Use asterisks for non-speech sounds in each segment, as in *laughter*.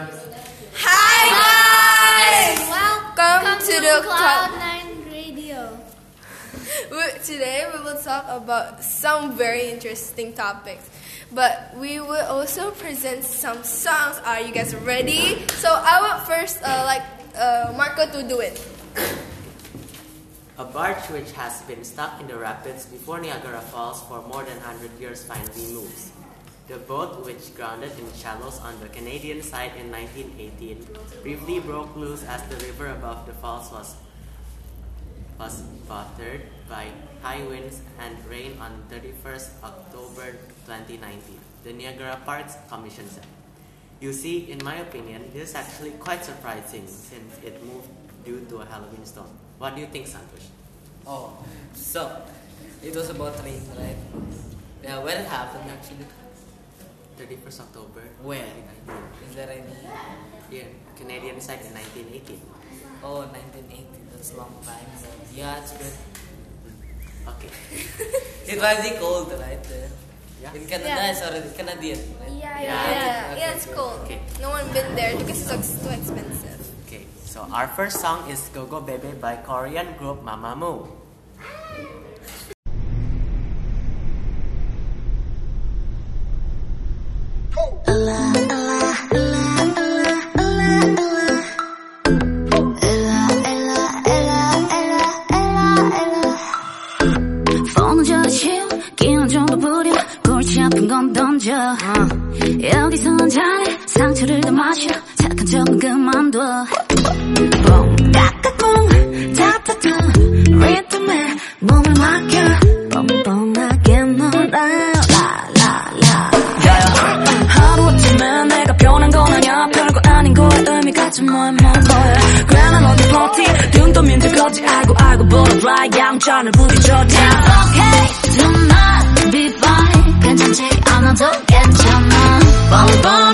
Hi guys! Welcome to the. Cloud9 Radio. *laughs* Today we will talk about some very interesting topics, but we will also present some songs. Are you guys ready? So I want first, uh, like uh, Marco, to do it. A barge which has been stuck in the rapids before Niagara Falls for more than 100 years finally moves. The boat, which grounded in shallows on the Canadian side in 1918, briefly broke loose as the river above the falls was, was battered by high winds and rain on 31st October 2019, the Niagara Parks Commission said. You see, in my opinion, this is actually quite surprising since it moved due to a Halloween storm. What do you think, Santosh? Oh, so it was about rain, right? Yeah, when it happened actually. 31st October. Where? 2019. Is there any? Yeah, Canadian side in 1918. Oh, 1980. That's a long time. So, yeah, it's good. Hmm. Okay. *laughs* It was really cold, right? there. Yeah. In Canada, Yeah. it's already Canadian, right? Yeah, Yeah, yeah. yeah, okay, yeah, it's okay. cold. Okay. No one been there because it's too expensive. Okay, so our first song is Go Go Baby by Korean group Mamamoo. 뭐해 뭐 뭐해 괜한 어디 버티 등 떠민 적 없지. 알고 알고 butterfly 양천을 부딪혀 down Okay tonight be fine. 괜찮지 않아도 괜찮아. 뻔뻔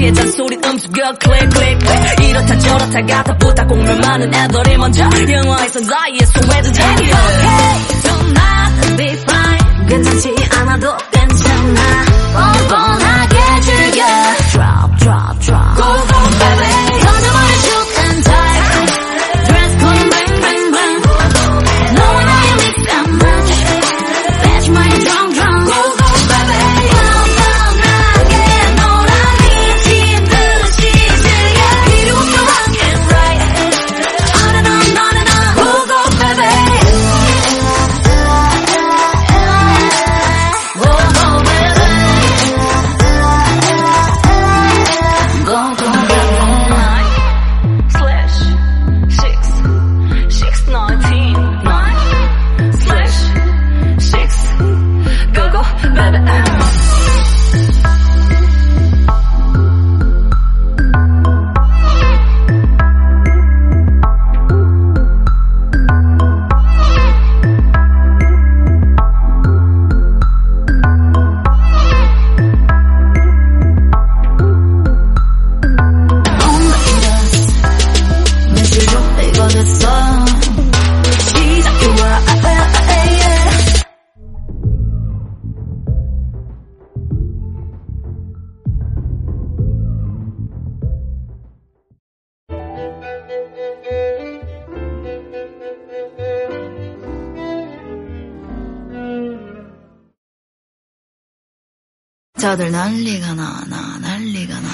시해 잔소리 음수겨 클릭 클릭 이렇다 저렇다 가다 보다 공면 많은 애들이 먼저 영화에서 나의 소외도 되기. Okay tonight be fine. 괜찮지 않아도 다들 난리가 나, 나 난리가 나.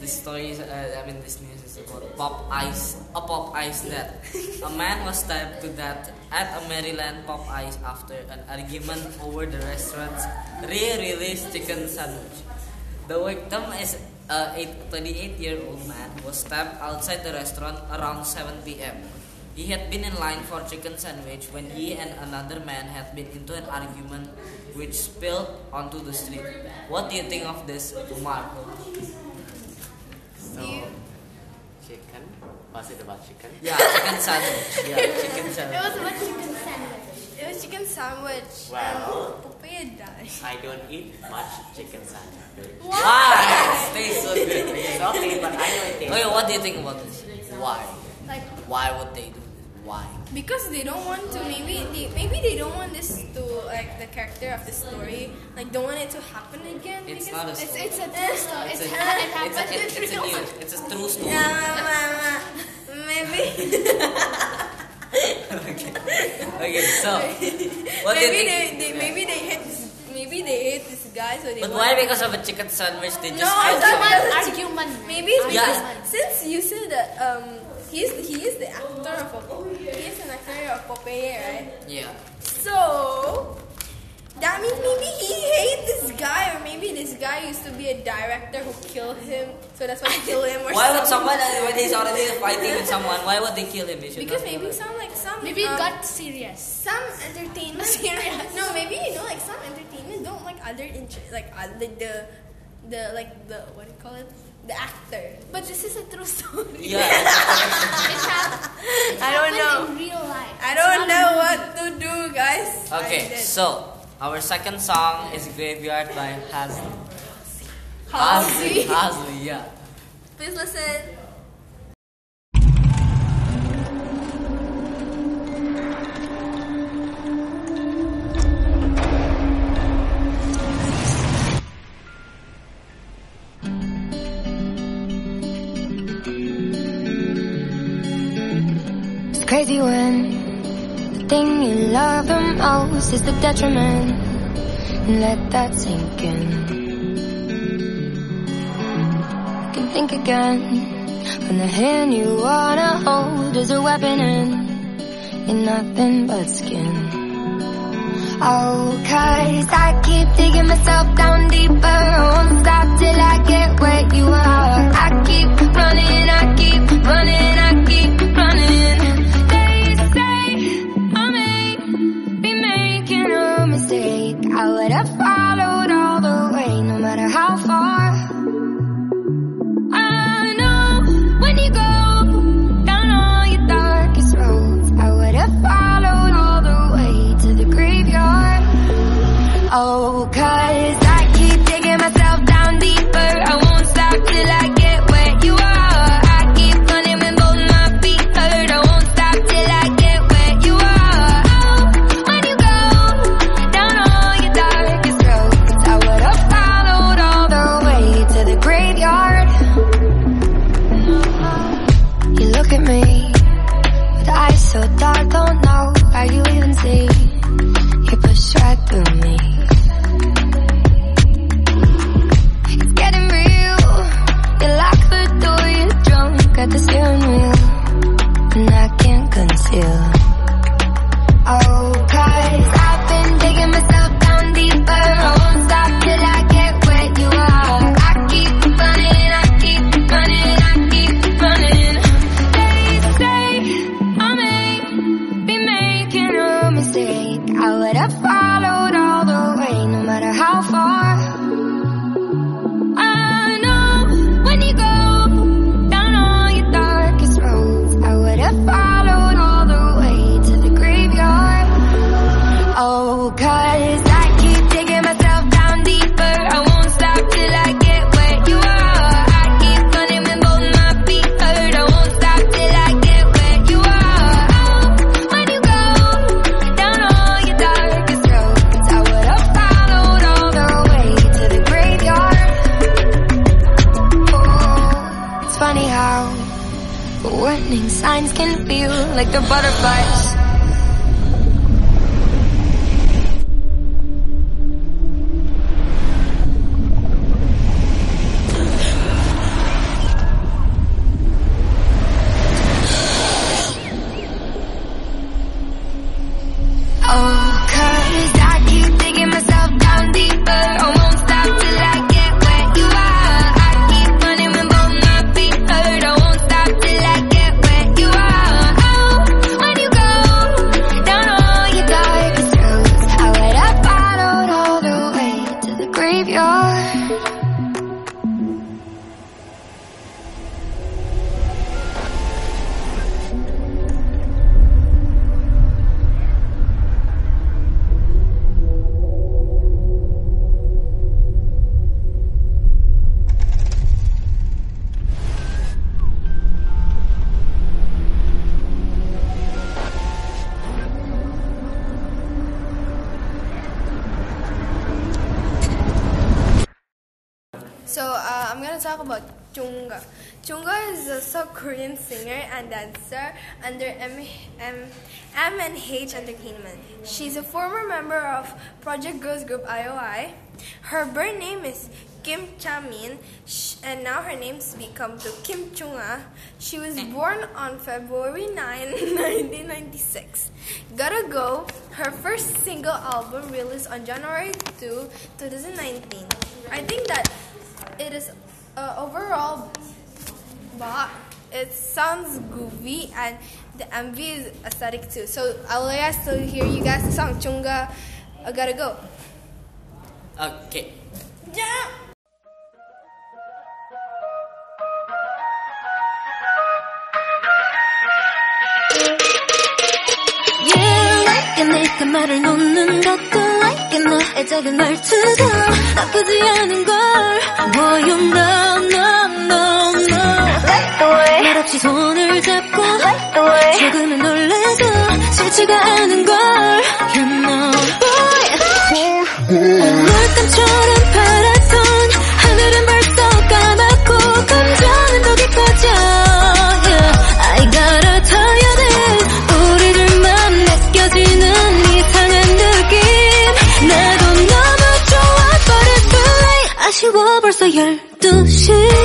This story. Is, uh, I mean, this news is about Popeyes, a Popeyes that a man was stabbed to death at a Maryland Popeyes after an argument over the restaurant's re-released chicken sandwich. The victim is a 28-year-old man was stabbed outside the restaurant around 7 p.m. He had been in line for chicken sandwich when he and another man had been into an argument which spilled onto the street. What do you think of this, Marco? So, You- chicken. Was it about chicken? Yeah, chicken sandwich. *laughs* Yeah, chicken sandwich. It was about chicken sandwich. It was chicken sandwich. Wow. And Popeye died. I don't eat much chicken sandwich. Why? It tastes so good. It's okay, but I know it tastes. Okay, what do you think about this? Why? Like, Why would they do this? Why? Because they don't want to. Maybe they maybe they don't want this to like the character of the story. Like don't want it to happen again. It's because not a it's, story. it's a true story. It's It's, a, ha- it it's a, happened it's, in it's a real news. It's a true story. Yeah, ma- ma- maybe. *laughs* okay. Okay, so what do you maybe think? they, they maybe they hate this. Maybe they hate this guy, so they. But why? Because of a chicken sandwich, they just No, I killed thought someone. that- Argument. Maybe it's Yeah. because since you said that um he's he is the actor of a, he is an actor of Popeye, right? Yeah. So that means maybe he hates this guy, or maybe this guy used to be a director who killed him, so that's why he killed him. Or *laughs* Why would someone uh, when he's already fighting with someone? Why would they kill him? They Because maybe some like some Maybe it um, got serious. some entertainment *laughs* Serious. *laughs* No, maybe you know like some entertainment don't like other inter- like other the the like the what do you call it the actor. But this is a true story. Yeah. *laughs* It, hap- it I don't happened know. in real life. I don't not know what to do, guys. Okay, so our second song is Graveyard by Hasley. Halsey. Hasley, yeah. Please listen. Thing you love the most is the detriment. And let that sink in. You can think again when the hand you wanna hold is a weapon and you're nothing but skin. Oh, cause I keep digging myself down deeper. I won't stop till I get So uh, I'm gonna talk about Chungha. Chungha is a South Korean singer and dancer under M, M, M and H Entertainment. She's a former member of Project Girls Group IOI. Her birth name is Kim Chamin, and now her name's become to Kim Chungha. She was mm. born on February 9, *laughs* 1996. Gotta Go, her first single album released on January 2, 2019. I think that it is uh, overall bop. It sounds groovy and the MV is aesthetic too. So I'll still hear you guys the song Chungha. I gotta go. Okay. Yeah. 작은 말투도 나쁘지 않은 걸 Boy you know no no no like the way 말없이 손을 잡고 like the way 조금은 놀래도 싫지가 않은 걸 可惜。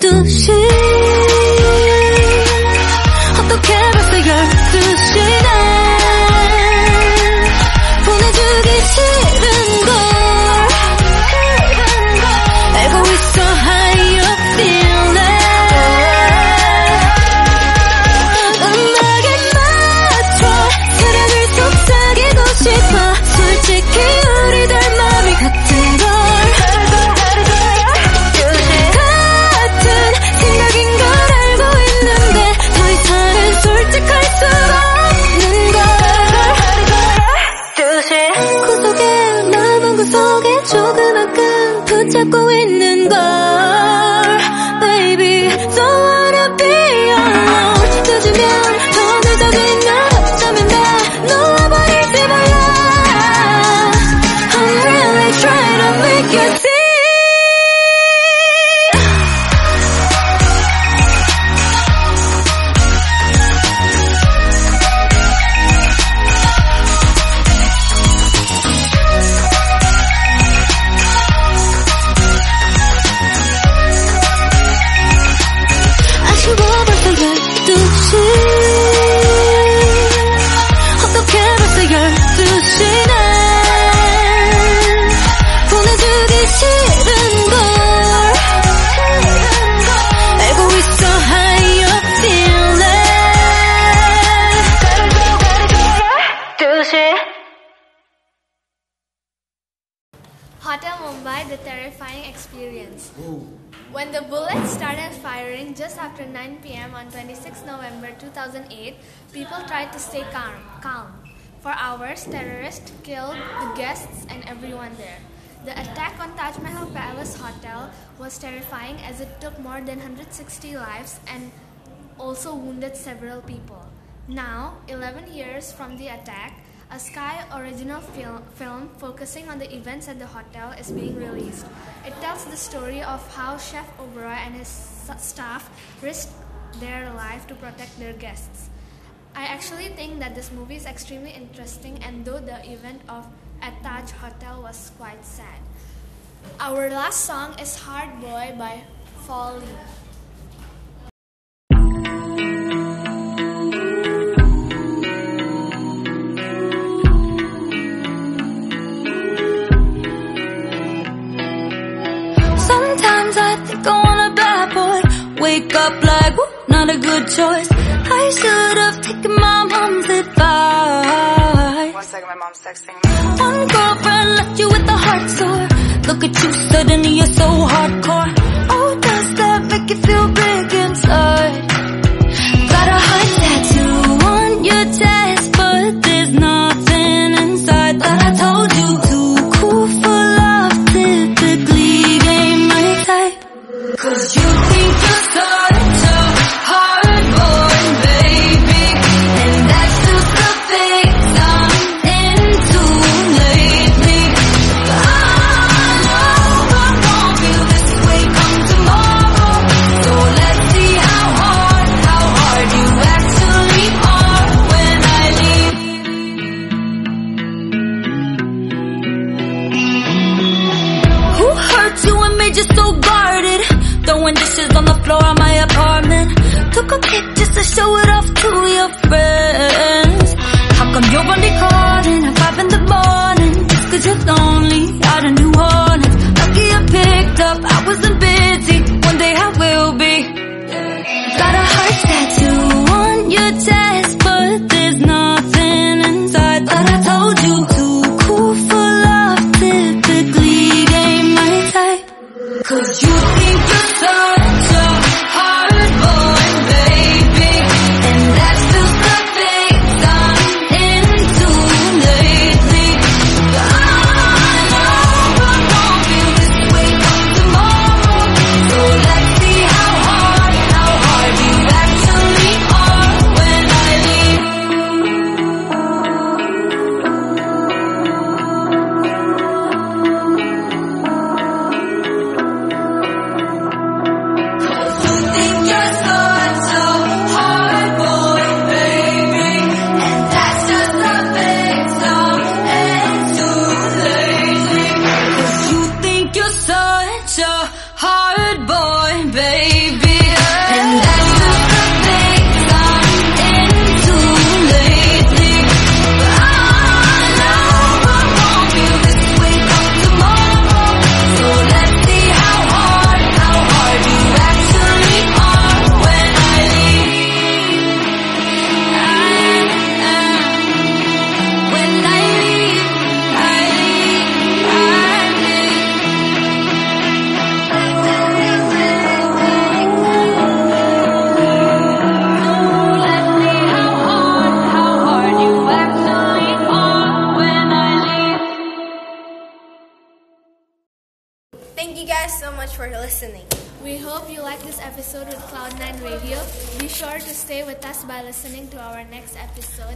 的心。experience. When the bullets started firing just after 9 p.m. on 26 November 2008, people tried to stay calm. calm. For hours, terrorists killed the guests and everyone there. The attack on Taj Mahal Palace Hotel was terrifying as it took more than 160 lives and also wounded several people. Now, 11 years from the attack, a Sky original film, film focusing on the events at the hotel is being released. It tells the story of how Chef Oberoi and his staff risked their life to protect their guests. I actually think that this movie is extremely interesting, and though the event of at Taj Hotel was quite sad. Our last song is Hard Boy by Folly. choice. I should have taken my mom's advice. One second, my mom's texting me. One girlfriend left you with a heart sore. Look at you, suddenly you're so hardcore. Oh, does that make you feel big inside? episode.